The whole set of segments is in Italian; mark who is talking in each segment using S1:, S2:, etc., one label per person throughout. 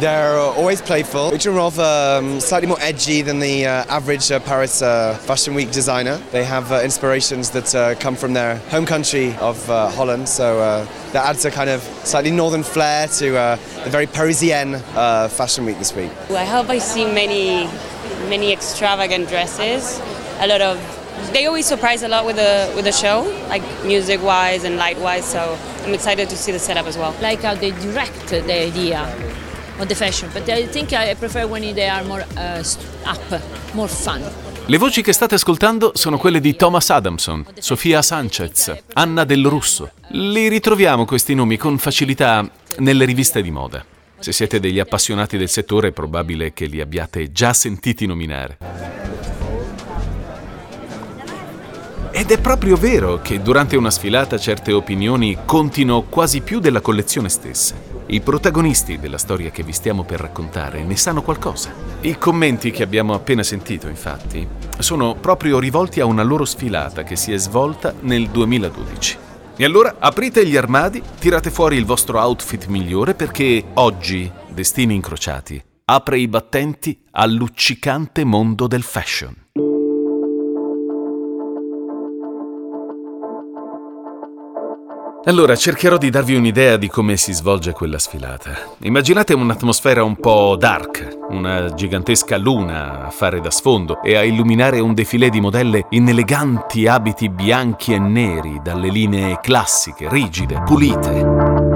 S1: They're always playful, which are rather um, slightly more edgy than the uh, average uh, Paris uh, Fashion Week designer. They have uh, inspirations that uh, come from their home country of uh, Holland, so that adds a kind of slightly northern flair to the very Parisienne Fashion Week this week.
S2: I hope I see many, many extravagant dresses, a lot of they always surprise a lot with the with the show, like music wise and light wise. So I'm excited to see the setup as well.
S3: Like how they direct the idea of the fashion, but I think I prefer when they are more uh, up, more fun.
S4: Le voci che state ascoltando sono quelle di Thomas Adamson, Sofia Sanchez, Anna Del Russo. Li ritroviamo questi nomi con facilità nelle riviste di moda. Se siete degli appassionati del settore è probabile che li abbiate già sentiti nominare. Ed è proprio vero che durante una sfilata certe opinioni contino quasi più della collezione stessa. I protagonisti della storia che vi stiamo per raccontare ne sanno qualcosa. I commenti che abbiamo appena sentito, infatti, sono proprio rivolti a una loro sfilata che si è svolta nel 2012. E allora aprite gli armadi, tirate fuori il vostro outfit migliore perché oggi, Destini Incrociati, apre i battenti al luccicante mondo del fashion. Allora, cercherò di darvi un'idea di come si svolge quella sfilata. Immaginate un'atmosfera un po' dark, una gigantesca luna a fare da sfondo e a illuminare un defilé di modelle in eleganti abiti bianchi e neri, dalle linee classiche, rigide, pulite.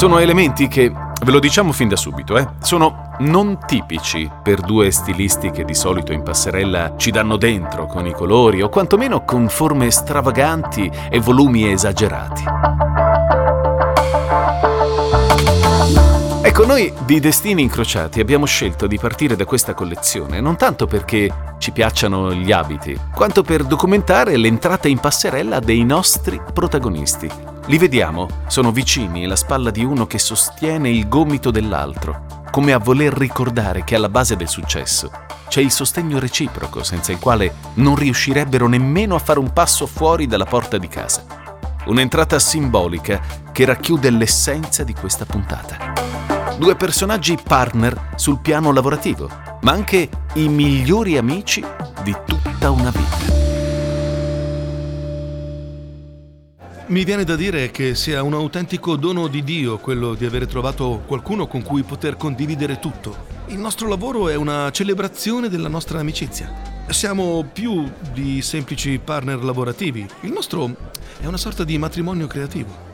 S4: Sono elementi che, ve lo diciamo fin da subito, eh, sono non tipici per due stilisti che di solito in passerella ci danno dentro con i colori o quantomeno con forme stravaganti e volumi esagerati. Ecco, noi di Destini Incrociati abbiamo scelto di partire da questa collezione non tanto perché ci piacciono gli abiti, quanto per documentare l'entrata in passerella dei nostri protagonisti, li vediamo, sono vicini, la spalla di uno che sostiene il gomito dell'altro, come a voler ricordare che alla base del successo c'è il sostegno reciproco senza il quale non riuscirebbero nemmeno a fare un passo fuori dalla porta di casa. Un'entrata simbolica che racchiude l'essenza di questa puntata. Due personaggi partner sul piano lavorativo, ma anche i migliori amici di tutta una vita.
S5: Mi viene da dire che sia un autentico dono di Dio quello di avere trovato qualcuno con cui poter condividere tutto. Il nostro lavoro è una celebrazione della nostra amicizia. Siamo più di semplici partner lavorativi. Il nostro è una sorta di matrimonio creativo.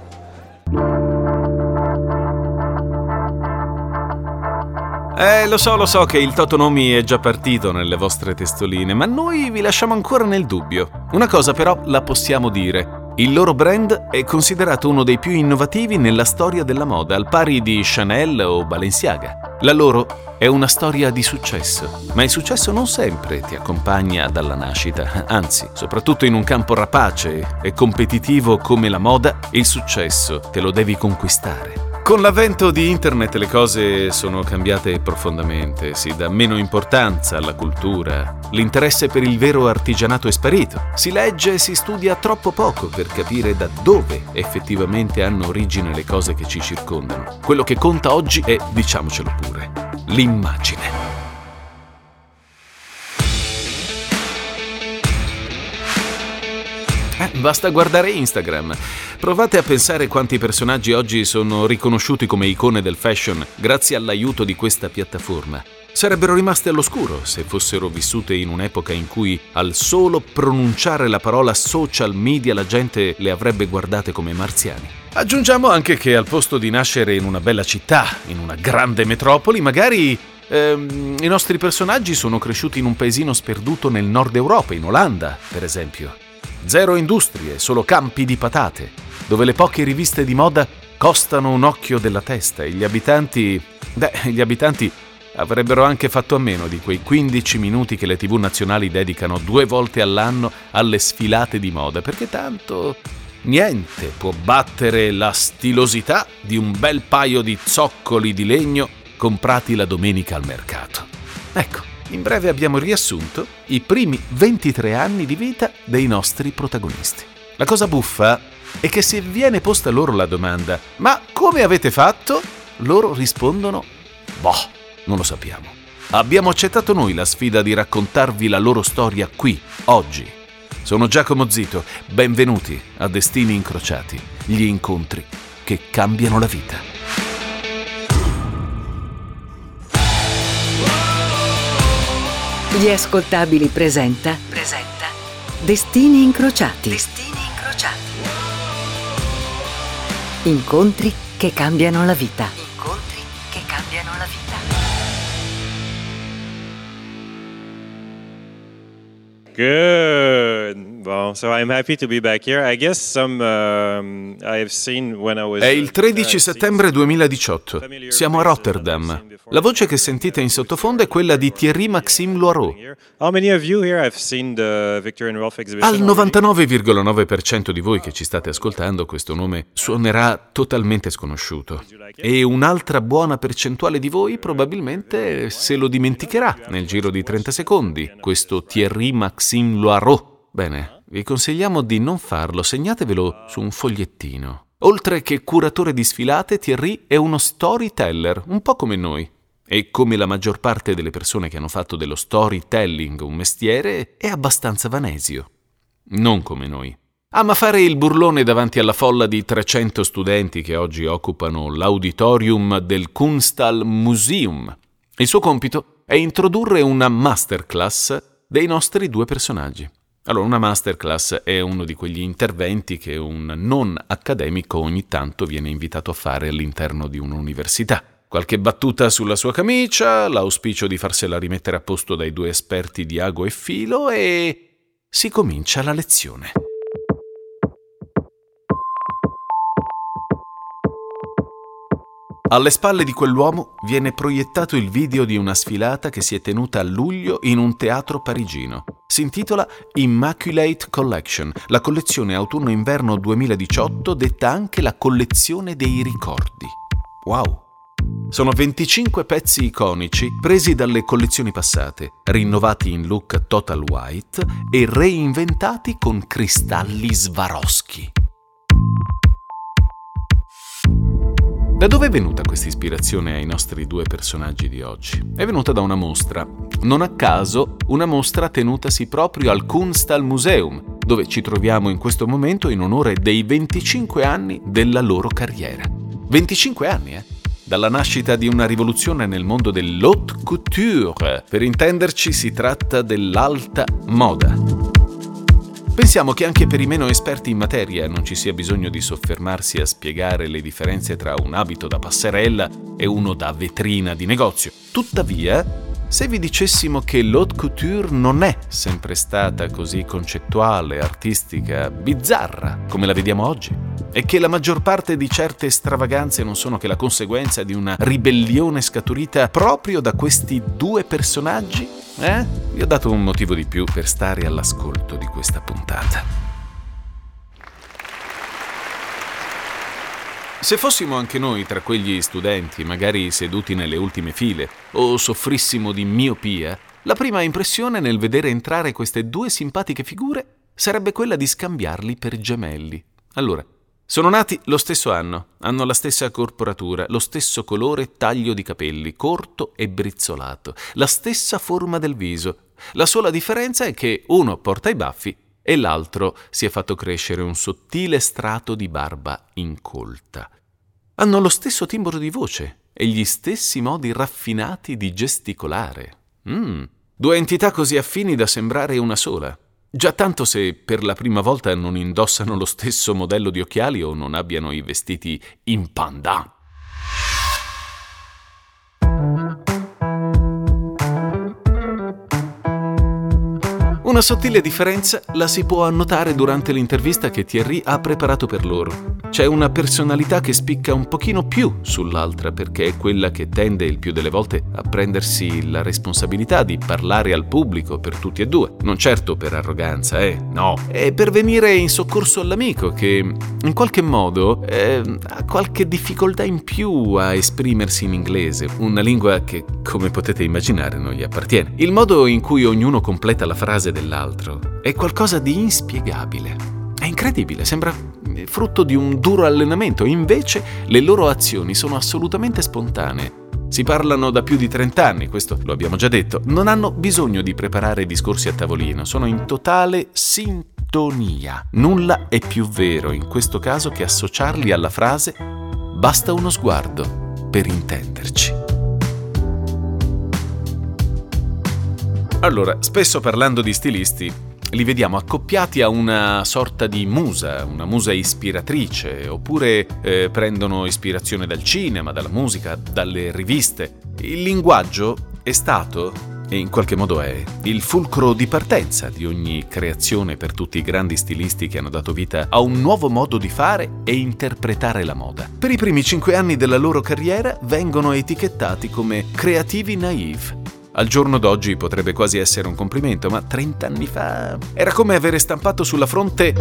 S4: Eh, lo so, lo so che il Totonomi è già partito nelle vostre testoline, ma noi vi lasciamo ancora nel dubbio. Una cosa però la possiamo dire. Il loro brand è considerato uno dei più innovativi nella storia della moda, al pari di Chanel o Balenciaga. La loro è una storia di successo, ma il successo non sempre ti accompagna dalla nascita, anzi, soprattutto in un campo rapace e competitivo come la moda, il successo te lo devi conquistare. Con l'avvento di internet le cose sono cambiate profondamente, si dà meno importanza alla cultura, l'interesse per il vero artigianato è sparito, si legge e si studia troppo poco per capire da dove effettivamente hanno origine le cose che ci circondano. Quello che conta oggi è, diciamocelo pure, l'immagine. Basta guardare Instagram. Provate a pensare quanti personaggi oggi sono riconosciuti come icone del fashion grazie all'aiuto di questa piattaforma. Sarebbero rimaste all'oscuro se fossero vissute in un'epoca in cui al solo pronunciare la parola social media la gente le avrebbe guardate come marziani. Aggiungiamo anche che al posto di nascere in una bella città, in una grande metropoli, magari ehm, i nostri personaggi sono cresciuti in un paesino sperduto nel nord Europa, in Olanda, per esempio. Zero industrie, solo campi di patate, dove le poche riviste di moda costano un occhio della testa e gli abitanti... Beh, gli abitanti avrebbero anche fatto a meno di quei 15 minuti che le tv nazionali dedicano due volte all'anno alle sfilate di moda, perché tanto niente può battere la stilosità di un bel paio di zoccoli di legno comprati la domenica al mercato. Ecco, in breve abbiamo riassunto i primi 23 anni di vita dei nostri protagonisti. La cosa buffa è che se viene posta loro la domanda ma come avete fatto? Loro rispondono boh, non lo sappiamo. Abbiamo accettato noi la sfida di raccontarvi la loro storia qui, oggi. Sono Giacomo Zito, benvenuti a Destini Incrociati, gli incontri che cambiano la vita.
S6: Gli ascoltabili presenta. Presenta. Destini incrociati. Destini incrociati. Incontri che cambiano la vita. Incontri che cambiano la vita.
S7: Good. Um,
S4: È il 13 settembre 2018. Siamo a Rotterdam. La voce che sentite in sottofondo è quella di Thierry Maxime Loireau. Al
S7: already?
S4: 99,9% di voi che ci state ascoltando questo nome suonerà totalmente sconosciuto e un'altra buona percentuale di voi probabilmente se lo dimenticherà nel giro di 30 secondi, questo Thierry Maxime Loireau. Bene, vi consigliamo di non farlo, segnatevelo su un fogliettino. Oltre che curatore di sfilate, Thierry è uno storyteller, un po' come noi. E come la maggior parte delle persone che hanno fatto dello storytelling un mestiere, è abbastanza vanesio. Non come noi. Ama fare il burlone davanti alla folla di 300 studenti che oggi occupano l'auditorium del Kunsthal Museum. Il suo compito è introdurre una masterclass dei nostri due personaggi. Allora, una masterclass è uno di quegli interventi che un non accademico ogni tanto viene invitato a fare all'interno di un'università. Qualche battuta sulla sua camicia, l'auspicio di farsela rimettere a posto dai due esperti di ago e filo e si comincia la lezione. Alle spalle di quell'uomo viene proiettato il video di una sfilata che si è tenuta a luglio in un teatro parigino. Si intitola Immaculate Collection, la collezione autunno-inverno 2018 detta anche la collezione dei ricordi. Wow! Sono 25 pezzi iconici presi dalle collezioni passate, rinnovati in look total white e reinventati con cristalli Swarovski. Da dove è venuta questa ispirazione ai nostri due personaggi di oggi? È venuta da una mostra. Non a caso, una mostra tenutasi proprio al Kunsthal Museum, dove ci troviamo in questo momento in onore dei 25 anni della loro carriera. 25 anni, eh? Dalla nascita di una rivoluzione nel mondo dell'haute couture. Per intenderci si tratta dell'alta moda. Pensiamo che anche per i meno esperti in materia non ci sia bisogno di soffermarsi a spiegare le differenze tra un abito da passerella e uno da vetrina di negozio. Tuttavia, se vi dicessimo che l'haute couture non è sempre stata così concettuale, artistica, bizzarra come la vediamo oggi, e che la maggior parte di certe stravaganze non sono che la conseguenza di una ribellione scaturita proprio da questi due personaggi, eh? Vi ho dato un motivo di più per stare all'ascolto di questa puntata. Se fossimo anche noi tra quegli studenti, magari seduti nelle ultime file, o soffrissimo di miopia, la prima impressione nel vedere entrare queste due simpatiche figure sarebbe quella di scambiarli per gemelli. Allora, sono nati lo stesso anno, hanno la stessa corporatura, lo stesso colore e taglio di capelli, corto e brizzolato, la stessa forma del viso. La sola differenza è che uno porta i baffi e l'altro si è fatto crescere un sottile strato di barba incolta. Hanno lo stesso timbro di voce e gli stessi modi raffinati di gesticolare. Mm, due entità così affini da sembrare una sola. Già tanto se per la prima volta non indossano lo stesso modello di occhiali o non abbiano i vestiti in pandan. Una sottile differenza la si può annotare durante l'intervista che Thierry ha preparato per loro. C'è una personalità che spicca un pochino più sull'altra perché è quella che tende il più delle volte a prendersi la responsabilità di parlare al pubblico per tutti e due. Non certo per arroganza, eh, no. È per venire in soccorso all'amico che in qualche modo eh, ha qualche difficoltà in più a esprimersi in inglese, una lingua che, come potete immaginare, non gli appartiene. Il modo in cui ognuno completa la frase dell'altro è qualcosa di inspiegabile. È incredibile, sembra frutto di un duro allenamento, invece le loro azioni sono assolutamente spontanee. Si parlano da più di 30 anni, questo lo abbiamo già detto, non hanno bisogno di preparare discorsi a tavolino, sono in totale sintonia. Nulla è più vero in questo caso che associarli alla frase basta uno sguardo per intenderci. Allora, spesso parlando di stilisti, li vediamo accoppiati a una sorta di musa, una musa ispiratrice, oppure eh, prendono ispirazione dal cinema, dalla musica, dalle riviste. Il linguaggio è stato, e in qualche modo è, il fulcro di partenza di ogni creazione per tutti i grandi stilisti che hanno dato vita a un nuovo modo di fare e interpretare la moda. Per i primi cinque anni della loro carriera vengono etichettati come creativi naive al giorno d'oggi potrebbe quasi essere un complimento, ma 30 anni fa era come avere stampato sulla fronte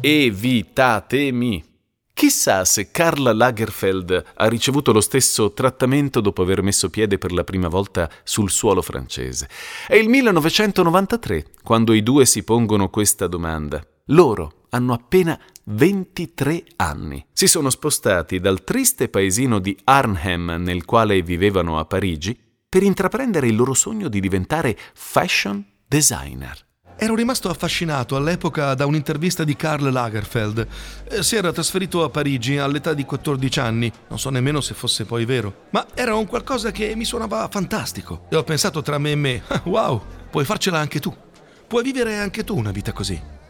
S4: Evitatemi. Chissà se Karl Lagerfeld ha ricevuto lo stesso trattamento dopo aver messo piede per la prima volta sul suolo francese. È il 1993 quando i due si pongono questa domanda. Loro hanno appena 23 anni. Si sono spostati dal triste paesino di Arnhem nel quale vivevano a Parigi per intraprendere il loro sogno di diventare fashion designer.
S5: Ero rimasto affascinato all'epoca da un'intervista di Karl Lagerfeld. Eh, si era trasferito a Parigi all'età di 14 anni, non so nemmeno se fosse poi vero, ma era un qualcosa che mi suonava fantastico. E ho pensato tra me e me, wow, puoi farcela anche tu. Puoi vivere anche tu una vita così.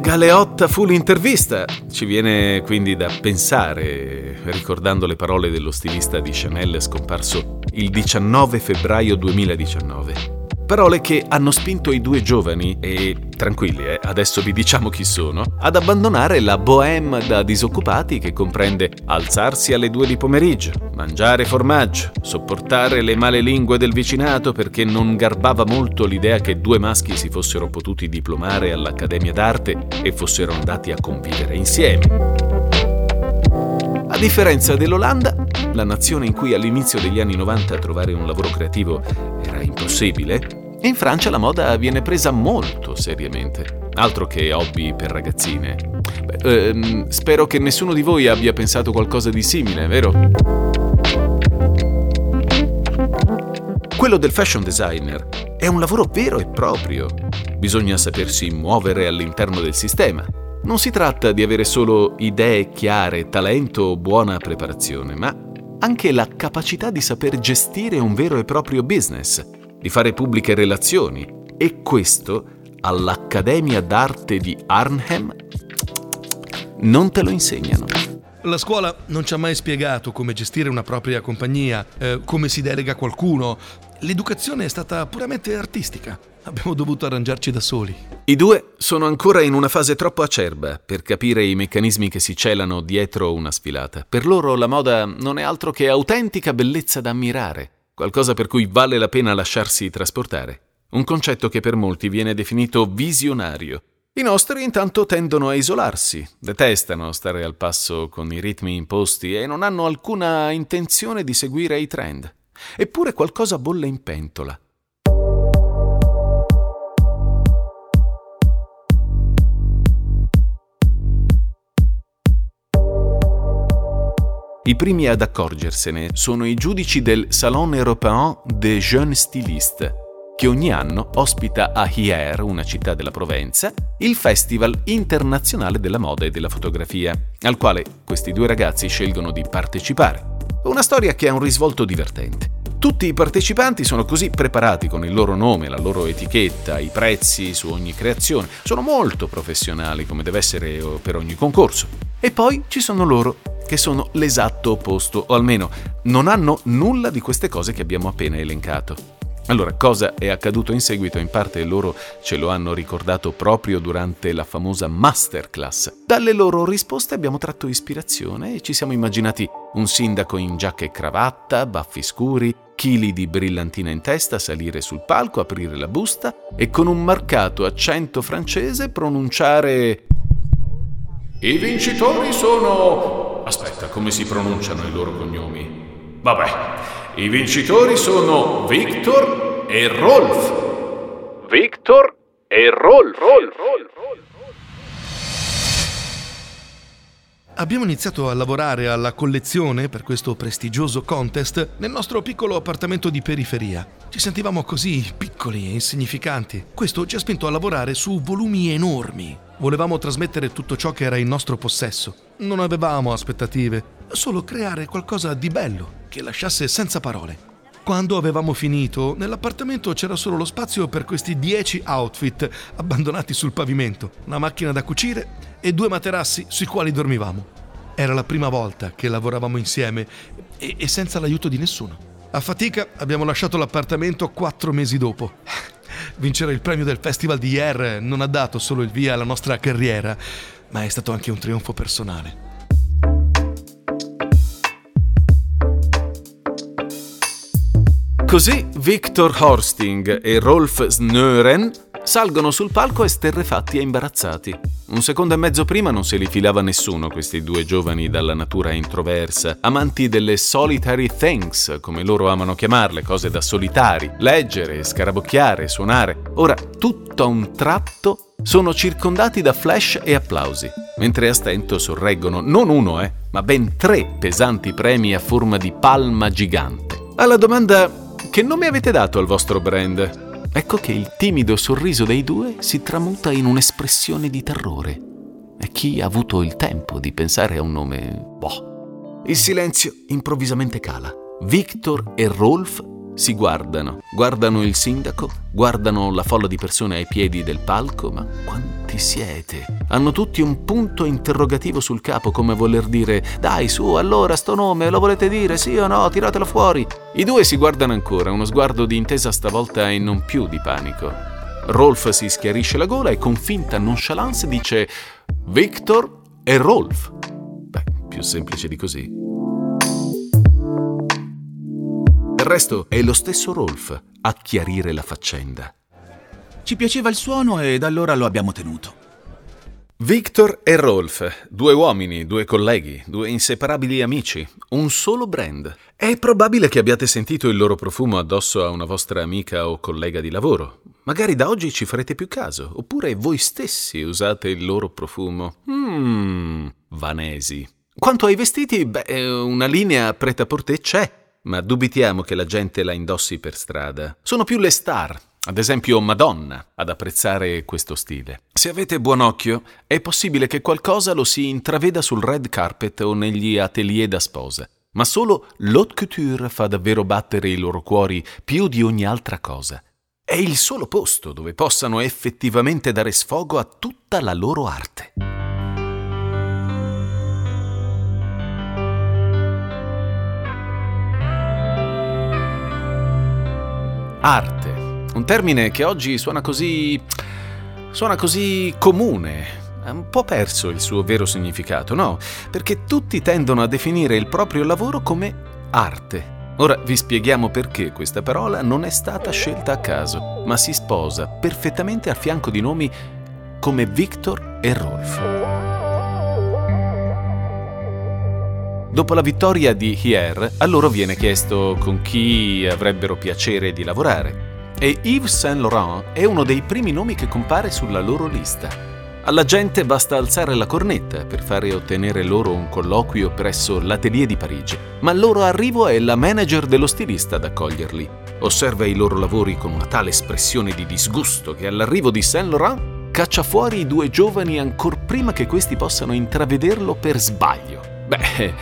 S4: Galeotta fu l'intervista. Ci viene quindi da pensare, ricordando le parole dello stilista di Chanel scomparso il 19 febbraio 2019. Parole che hanno spinto i due giovani, e tranquilli, eh, adesso vi diciamo chi sono, ad abbandonare la bohème da disoccupati che comprende alzarsi alle due di pomeriggio, mangiare formaggio, sopportare le male lingue del vicinato perché non garbava molto l'idea che due maschi si fossero potuti diplomare all'Accademia d'Arte e fossero andati a convivere insieme. A differenza dell'Olanda, la nazione in cui all'inizio degli anni 90 trovare un lavoro creativo era impossibile, in Francia la moda viene presa molto seriamente. Altro che hobby per ragazzine. Beh, ehm, spero che nessuno di voi abbia pensato qualcosa di simile, vero? Quello del fashion designer è un lavoro vero e proprio. Bisogna sapersi muovere all'interno del sistema. Non si tratta di avere solo idee chiare, talento o buona preparazione, ma anche la capacità di saper gestire un vero e proprio business, di fare pubbliche relazioni. E questo all'Accademia d'arte di Arnhem non te lo insegnano.
S5: La scuola non ci ha mai spiegato come gestire una propria compagnia, eh, come si delega qualcuno. L'educazione è stata puramente artistica. Abbiamo dovuto arrangiarci da soli.
S4: I due sono ancora in una fase troppo acerba per capire i meccanismi che si celano dietro una sfilata. Per loro la moda non è altro che autentica bellezza da ammirare, qualcosa per cui vale la pena lasciarsi trasportare. Un concetto che per molti viene definito visionario. I nostri intanto tendono a isolarsi, detestano stare al passo con i ritmi imposti e non hanno alcuna intenzione di seguire i trend. Eppure qualcosa bolle in pentola. I primi ad accorgersene sono i giudici del Salon Européen des Jeunes Stylistes, che ogni anno ospita a Hyères, una città della Provenza, il Festival internazionale della moda e della fotografia, al quale questi due ragazzi scelgono di partecipare. Una storia che ha un risvolto divertente. Tutti i partecipanti sono così preparati con il loro nome, la loro etichetta, i prezzi su ogni creazione. Sono molto professionali, come deve essere per ogni concorso. E poi ci sono loro, che sono l'esatto opposto, o almeno non hanno nulla di queste cose che abbiamo appena elencato. Allora, cosa è accaduto in seguito? In parte loro ce lo hanno ricordato proprio durante la famosa masterclass. Dalle loro risposte abbiamo tratto ispirazione e ci siamo immaginati un sindaco in giacca e cravatta, baffi scuri, chili di brillantina in testa, salire sul palco, aprire la busta e con un marcato accento francese pronunciare i vincitori sono... Aspetta, come si pronunciano i loro cognomi? Vabbè, i vincitori sono Victor e Rolf. Victor e Rolf. Rolf.
S5: Abbiamo iniziato a lavorare alla collezione per questo prestigioso contest nel nostro piccolo appartamento di periferia. Ci sentivamo così piccoli e insignificanti. Questo ci ha spinto a lavorare su volumi enormi. Volevamo trasmettere tutto ciò che era in nostro possesso. Non avevamo aspettative, solo creare qualcosa di bello che lasciasse senza parole. Quando avevamo finito, nell'appartamento c'era solo lo spazio per questi dieci outfit abbandonati sul pavimento, una macchina da cucire e due materassi sui quali dormivamo. Era la prima volta che lavoravamo insieme e, e senza l'aiuto di nessuno. A fatica abbiamo lasciato l'appartamento quattro mesi dopo. Vincere il premio del Festival di Hier non ha dato solo il via alla nostra carriera, ma è stato anche un trionfo personale.
S4: Così Victor Horsting e Rolf Snören salgono sul palco esterrefatti e imbarazzati. Un secondo e mezzo prima non se li filava nessuno questi due giovani dalla natura introversa, amanti delle solitary things, come loro amano chiamarle, cose da solitari, leggere, scarabocchiare, suonare. Ora, tutto a un tratto sono circondati da flash e applausi, mentre a stento sorreggono non uno, eh, ma ben tre pesanti premi a forma di palma gigante. Alla domanda che nome avete dato al vostro brand? Ecco che il timido sorriso dei due si tramuta in un'espressione di terrore. E chi ha avuto il tempo di pensare a un nome... Boh. Il silenzio improvvisamente cala. Victor e Rolf si guardano, guardano il sindaco, guardano la folla di persone ai piedi del palco, ma quanti siete? Hanno tutti un punto interrogativo sul capo, come voler dire: Dai, su, allora, sto nome, lo volete dire, sì o no? Tiratelo fuori. I due si guardano ancora, uno sguardo di intesa stavolta e non più di panico. Rolf si schiarisce la gola e con finta nonchalance dice: Victor e Rolf. Beh, più semplice di così. Del resto è lo stesso Rolf a chiarire la faccenda.
S8: Ci piaceva il suono e da allora lo abbiamo tenuto.
S4: Victor e Rolf, due uomini, due colleghi, due inseparabili amici, un solo brand. È probabile che abbiate sentito il loro profumo addosso a una vostra amica o collega di lavoro. Magari da oggi ci farete più caso, oppure voi stessi usate il loro profumo. Mmm, vanesi. Quanto ai vestiti, beh, una linea prêt-à-porter c'è ma dubitiamo che la gente la indossi per strada. Sono più le star, ad esempio Madonna, ad apprezzare questo stile. Se avete buon occhio, è possibile che qualcosa lo si intraveda sul red carpet o negli atelier da sposa. Ma solo l'haute couture fa davvero battere i loro cuori più di ogni altra cosa. È il solo posto dove possano effettivamente dare sfogo a tutta la loro arte. Arte, un termine che oggi suona così... suona così comune, ha un po' perso il suo vero significato, no? Perché tutti tendono a definire il proprio lavoro come arte. Ora vi spieghiamo perché questa parola non è stata scelta a caso, ma si sposa perfettamente al fianco di nomi come Victor e Rolf. Dopo la vittoria di Hier, a loro viene chiesto con chi avrebbero piacere di lavorare. E Yves Saint Laurent è uno dei primi nomi che compare sulla loro lista. Alla gente basta alzare la cornetta per fare ottenere loro un colloquio presso l'Atelier di Parigi, ma al loro arrivo è la manager dello stilista ad accoglierli. Osserva i loro lavori con una tale espressione di disgusto che all'arrivo di Saint Laurent caccia fuori i due giovani ancor prima che questi possano intravederlo per sbaglio. Beh,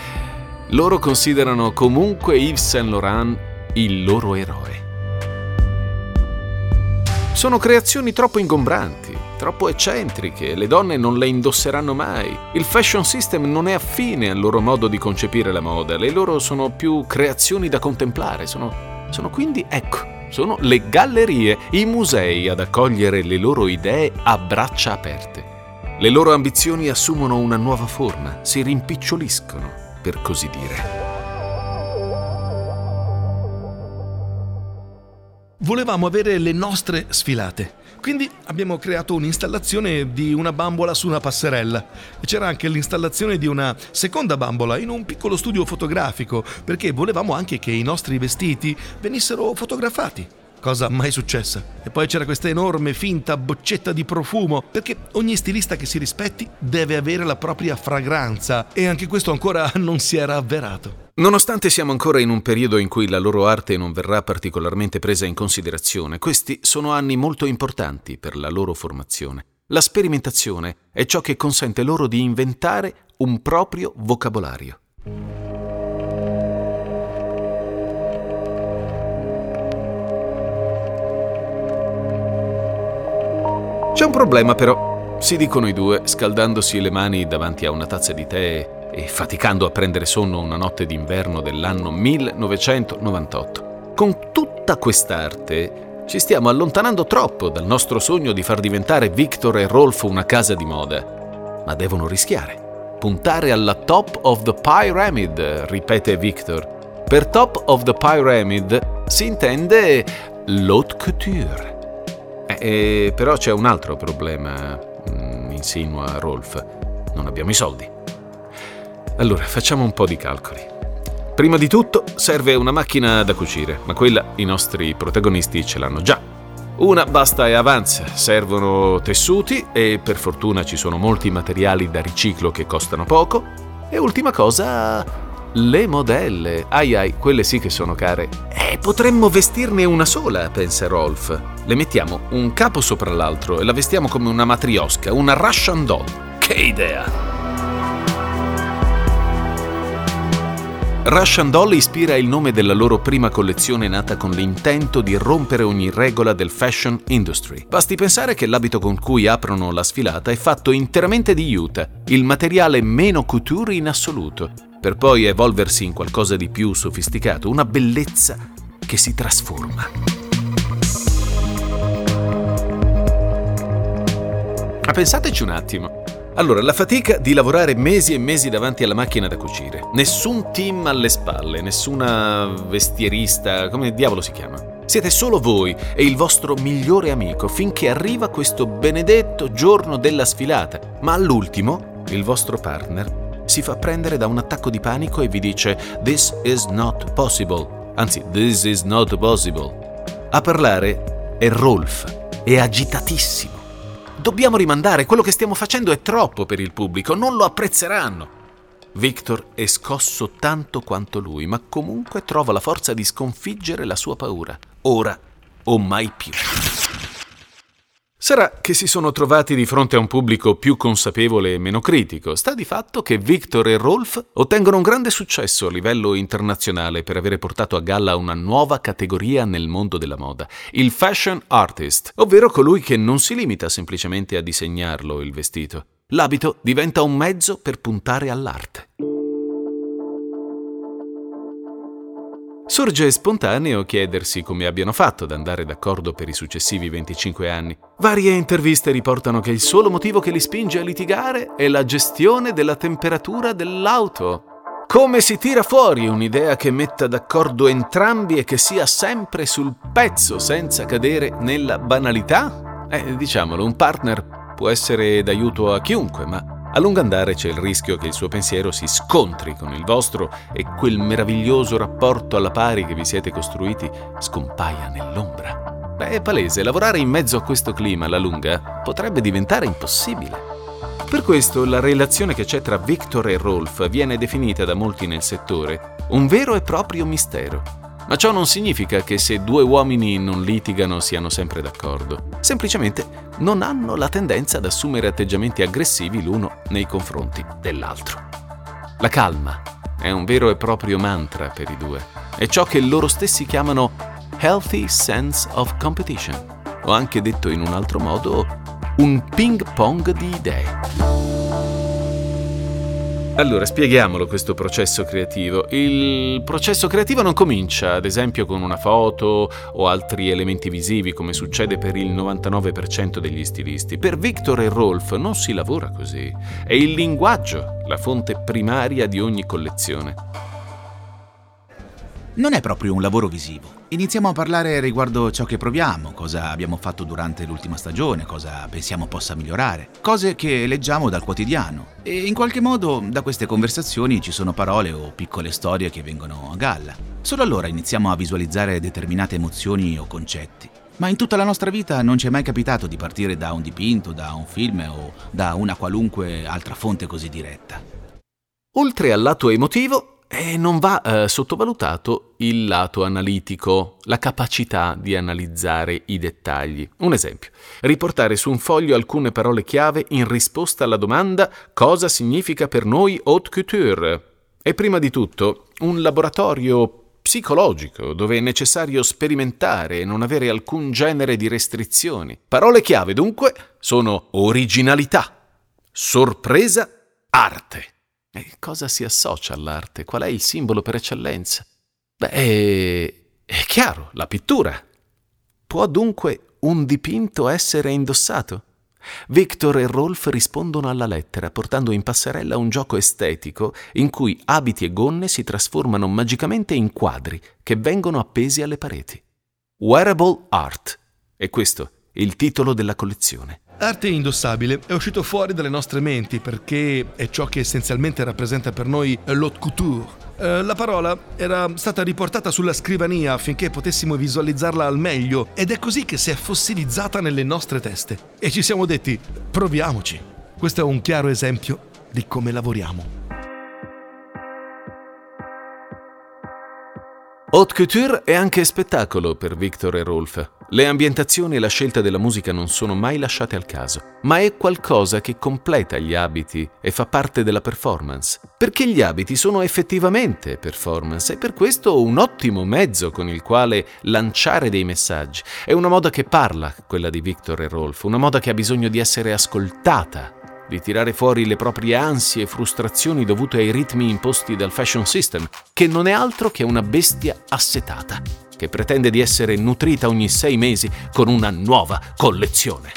S4: loro considerano comunque Yves Saint Laurent il loro eroe. Sono creazioni troppo ingombranti, troppo eccentriche, le donne non le indosseranno mai. Il fashion system non è affine al loro modo di concepire la moda, le loro sono più creazioni da contemplare, sono, sono quindi, ecco, sono le gallerie, i musei ad accogliere le loro idee a braccia aperte. Le loro ambizioni assumono una nuova forma, si rimpiccioliscono, per così dire.
S5: Volevamo avere le nostre sfilate, quindi abbiamo creato un'installazione di una bambola su una passerella. C'era anche l'installazione di una seconda bambola in un piccolo studio fotografico perché volevamo anche che i nostri vestiti venissero fotografati cosa mai successa. E poi c'era questa enorme finta boccetta di profumo, perché ogni stilista che si rispetti deve avere la propria fragranza e anche questo ancora non si era avverato.
S4: Nonostante siamo ancora in un periodo in cui la loro arte non verrà particolarmente presa in considerazione, questi sono anni molto importanti per la loro formazione. La sperimentazione è ciò che consente loro di inventare un proprio vocabolario. C'è un problema però, si dicono i due, scaldandosi le mani davanti a una tazza di tè e faticando a prendere sonno una notte d'inverno dell'anno 1998. Con tutta quest'arte ci stiamo allontanando troppo dal nostro sogno di far diventare Victor e Rolf una casa di moda. Ma devono rischiare. Puntare alla top of the pyramid, ripete Victor. Per top of the pyramid si intende l'haute couture. Eh, però c'è un altro problema, mm, insinua Rolf. Non abbiamo i soldi. Allora, facciamo un po' di calcoli. Prima di tutto serve una macchina da cucire, ma quella i nostri protagonisti ce l'hanno già. Una basta e avanza, servono tessuti e per fortuna ci sono molti materiali da riciclo che costano poco. E ultima cosa, le modelle. Ai ai, quelle sì che sono care. Eh, potremmo vestirne una sola, pensa Rolf. Le mettiamo un capo sopra l'altro e la vestiamo come una matriosca, una Russian doll. Che idea! Russian Doll ispira il nome della loro prima collezione nata con l'intento di rompere ogni regola del fashion industry. Basti pensare che l'abito con cui aprono la sfilata è fatto interamente di Utah, il materiale meno couture in assoluto, per poi evolversi in qualcosa di più sofisticato, una bellezza che si trasforma. Ma pensateci un attimo. Allora, la fatica di lavorare mesi e mesi davanti alla macchina da cucire. Nessun team alle spalle, nessuna vestierista, come diavolo si chiama. Siete solo voi e il vostro migliore amico finché arriva questo benedetto giorno della sfilata. Ma all'ultimo, il vostro partner si fa prendere da un attacco di panico e vi dice This is not possible. Anzi, this is not possible. A parlare è Rolf. È agitatissimo. Dobbiamo rimandare, quello che stiamo facendo è troppo per il pubblico, non lo apprezzeranno. Victor è scosso tanto quanto lui, ma comunque trova la forza di sconfiggere la sua paura, ora o mai più. Sarà che si sono trovati di fronte a un pubblico più consapevole e meno critico. Sta di fatto che Victor e Rolf ottengono un grande successo a livello internazionale per avere portato a galla una nuova categoria nel mondo della moda, il fashion artist, ovvero colui che non si limita semplicemente a disegnarlo il vestito. L'abito diventa un mezzo per puntare all'arte. Sorge spontaneo chiedersi come abbiano fatto ad andare d'accordo per i successivi 25 anni. Varie interviste riportano che il solo motivo che li spinge a litigare è la gestione della temperatura dell'auto. Come si tira fuori un'idea che metta d'accordo entrambi e che sia sempre sul pezzo senza cadere nella banalità? Eh, diciamolo, un partner può essere d'aiuto a chiunque, ma a lungo andare c'è il rischio che il suo pensiero si scontri con il vostro e quel meraviglioso rapporto alla pari che vi siete costruiti scompaia nell'ombra. Beh, è palese, lavorare in mezzo a questo clima alla lunga potrebbe diventare impossibile. Per questo la relazione che c'è tra Victor e Rolf viene definita da molti nel settore un vero e proprio mistero. Ma ciò non significa che se due uomini non litigano siano sempre d'accordo. Semplicemente non hanno la tendenza ad assumere atteggiamenti aggressivi l'uno nei confronti dell'altro. La calma è un vero e proprio mantra per i due. È ciò che loro stessi chiamano healthy sense of competition, o anche detto in un altro modo, un ping pong di idee. Allora, spieghiamolo questo processo creativo. Il processo creativo non comincia, ad esempio, con una foto o altri elementi visivi, come succede per il 99% degli stilisti. Per Victor e Rolf non si lavora così. È il linguaggio la fonte primaria di ogni collezione.
S8: Non è proprio un lavoro visivo. Iniziamo a parlare riguardo ciò che proviamo, cosa abbiamo fatto durante l'ultima stagione, cosa pensiamo possa migliorare, cose che leggiamo dal quotidiano. E in qualche modo da queste conversazioni ci sono parole o piccole storie che vengono a galla. Solo allora iniziamo a visualizzare determinate emozioni o concetti. Ma in tutta la nostra vita non ci è mai capitato di partire da un dipinto, da un film o da una qualunque altra fonte così diretta.
S4: Oltre al lato emotivo, eh, non va eh, sottovalutato il lato analitico, la capacità di analizzare i dettagli. Un esempio, riportare su un foglio alcune parole chiave in risposta alla domanda cosa significa per noi haute couture. E prima di tutto, un laboratorio psicologico, dove è necessario sperimentare e non avere alcun genere di restrizioni. Parole chiave dunque sono originalità, sorpresa, arte. E cosa si associa all'arte? Qual è il simbolo per eccellenza? Beh, è, chiaro, la pittura. Può dunque un dipinto essere indossato? Victor e Rolf rispondono alla lettera portando in passerella un gioco estetico in cui abiti e gonne si trasformano magicamente in quadri che vengono appesi alle pareti. Wearable Art. E questo è il titolo della collezione.
S5: Arte indossabile è uscito fuori dalle nostre menti perché è ciò che essenzialmente rappresenta per noi l'haute couture. Eh, la parola era stata riportata sulla scrivania affinché potessimo visualizzarla al meglio ed è così che si è fossilizzata nelle nostre teste. E ci siamo detti, proviamoci. Questo è un chiaro esempio di come lavoriamo.
S4: Haute couture è anche spettacolo per Victor e Rolf. Le ambientazioni e la scelta della musica non sono mai lasciate al caso, ma è qualcosa che completa gli abiti e fa parte della performance. Perché gli abiti sono effettivamente performance e per questo un ottimo mezzo con il quale lanciare dei messaggi. È una moda che parla, quella di Victor e Rolf, una moda che ha bisogno di essere ascoltata di tirare fuori le proprie ansie e frustrazioni dovute ai ritmi imposti dal fashion system, che non è altro che una bestia assetata, che pretende di essere nutrita ogni sei mesi con una nuova collezione.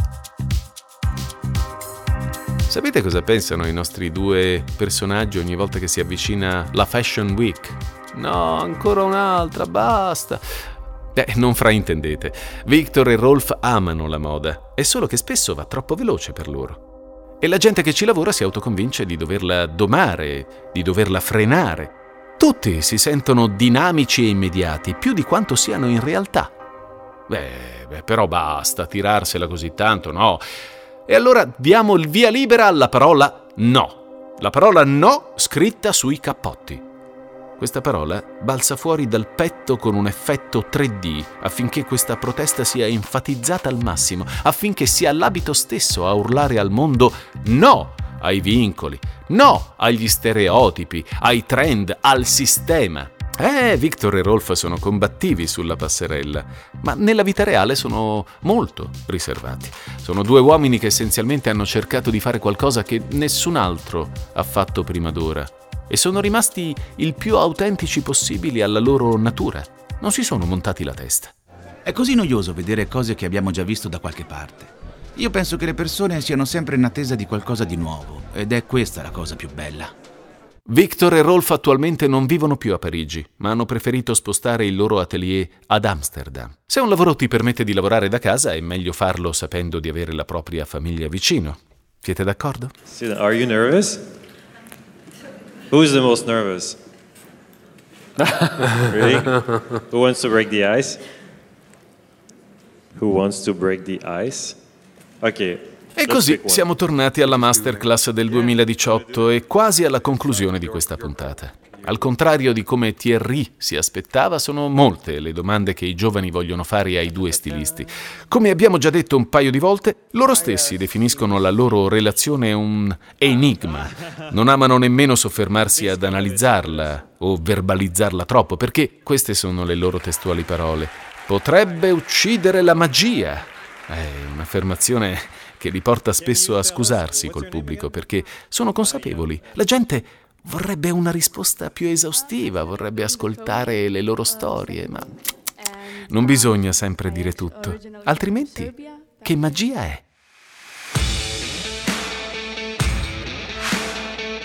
S4: Sapete cosa pensano i nostri due personaggi ogni volta che si avvicina la Fashion Week? No, ancora un'altra, basta. Eh, non fraintendete. Victor e Rolf amano la moda, è solo che spesso va troppo veloce per loro. E la gente che ci lavora si autoconvince di doverla domare, di doverla frenare. Tutti si sentono dinamici e immediati, più di quanto siano in realtà. Beh, beh, però basta tirarsela così tanto, no? E allora diamo il via libera alla parola no. La parola no scritta sui cappotti. Questa parola balza fuori dal petto con un effetto 3D affinché questa protesta sia enfatizzata al massimo, affinché sia l'abito stesso a urlare al mondo no ai vincoli, no agli stereotipi, ai trend, al sistema. Eh, Victor e Rolf sono combattivi sulla passerella, ma nella vita reale sono molto riservati. Sono due uomini che essenzialmente hanno cercato di fare qualcosa che nessun altro ha fatto prima d'ora e sono rimasti il più autentici possibili alla loro natura. Non si sono montati la testa.
S8: È così noioso vedere cose che abbiamo già visto da qualche parte. Io penso che le persone siano sempre in attesa di qualcosa di nuovo ed è questa la cosa più bella.
S4: Victor e Rolf attualmente non vivono più a Parigi, ma hanno preferito spostare il loro atelier ad Amsterdam. Se un lavoro ti permette di lavorare da casa, è meglio farlo sapendo di avere la propria famiglia vicino. Siete d'accordo?
S7: Are you nervous? Who's the most nervous? really? Who wants to break the ice? Who wants to break the ice? Ok.
S4: E così siamo tornati alla masterclass del 2018 e quasi alla conclusione di questa puntata. Al contrario di come Thierry si aspettava, sono molte le domande che i giovani vogliono fare ai due stilisti. Come abbiamo già detto un paio di volte, loro stessi definiscono la loro relazione un enigma. Non amano nemmeno soffermarsi ad analizzarla o verbalizzarla troppo, perché queste sono le loro testuali parole. Potrebbe uccidere la magia. È un'affermazione che li porta spesso a scusarsi col pubblico perché sono consapevoli. La gente vorrebbe una risposta più esaustiva, vorrebbe ascoltare le loro storie, ma non bisogna sempre dire tutto, altrimenti che magia è?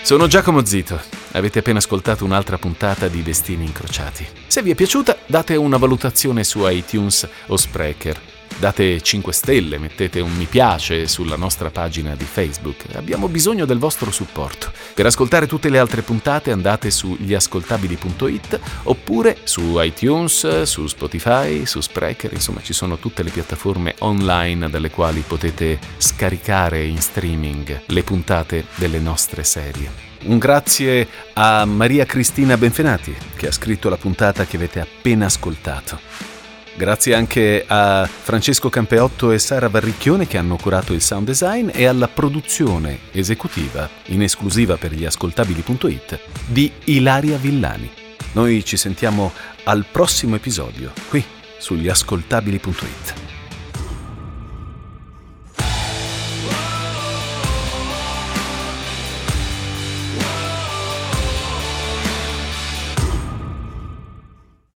S4: Sono Giacomo Zito. Avete appena ascoltato un'altra puntata di Destini Incrociati. Se vi è piaciuta, date una valutazione su iTunes o Spreaker. Date 5 stelle, mettete un mi piace sulla nostra pagina di Facebook. Abbiamo bisogno del vostro supporto. Per ascoltare tutte le altre puntate andate su gliascoltabili.it oppure su iTunes, su Spotify, su Spreaker, insomma ci sono tutte le piattaforme online dalle quali potete scaricare in streaming le puntate delle nostre serie. Un grazie a Maria Cristina Benfenati che ha scritto la puntata che avete appena ascoltato. Grazie anche a Francesco Campeotto e Sara Varricchione che hanno curato il sound design e alla produzione esecutiva, in esclusiva per gli ascoltabili.it, di Ilaria Villani. Noi ci sentiamo al prossimo episodio, qui sugli ascoltabili.it.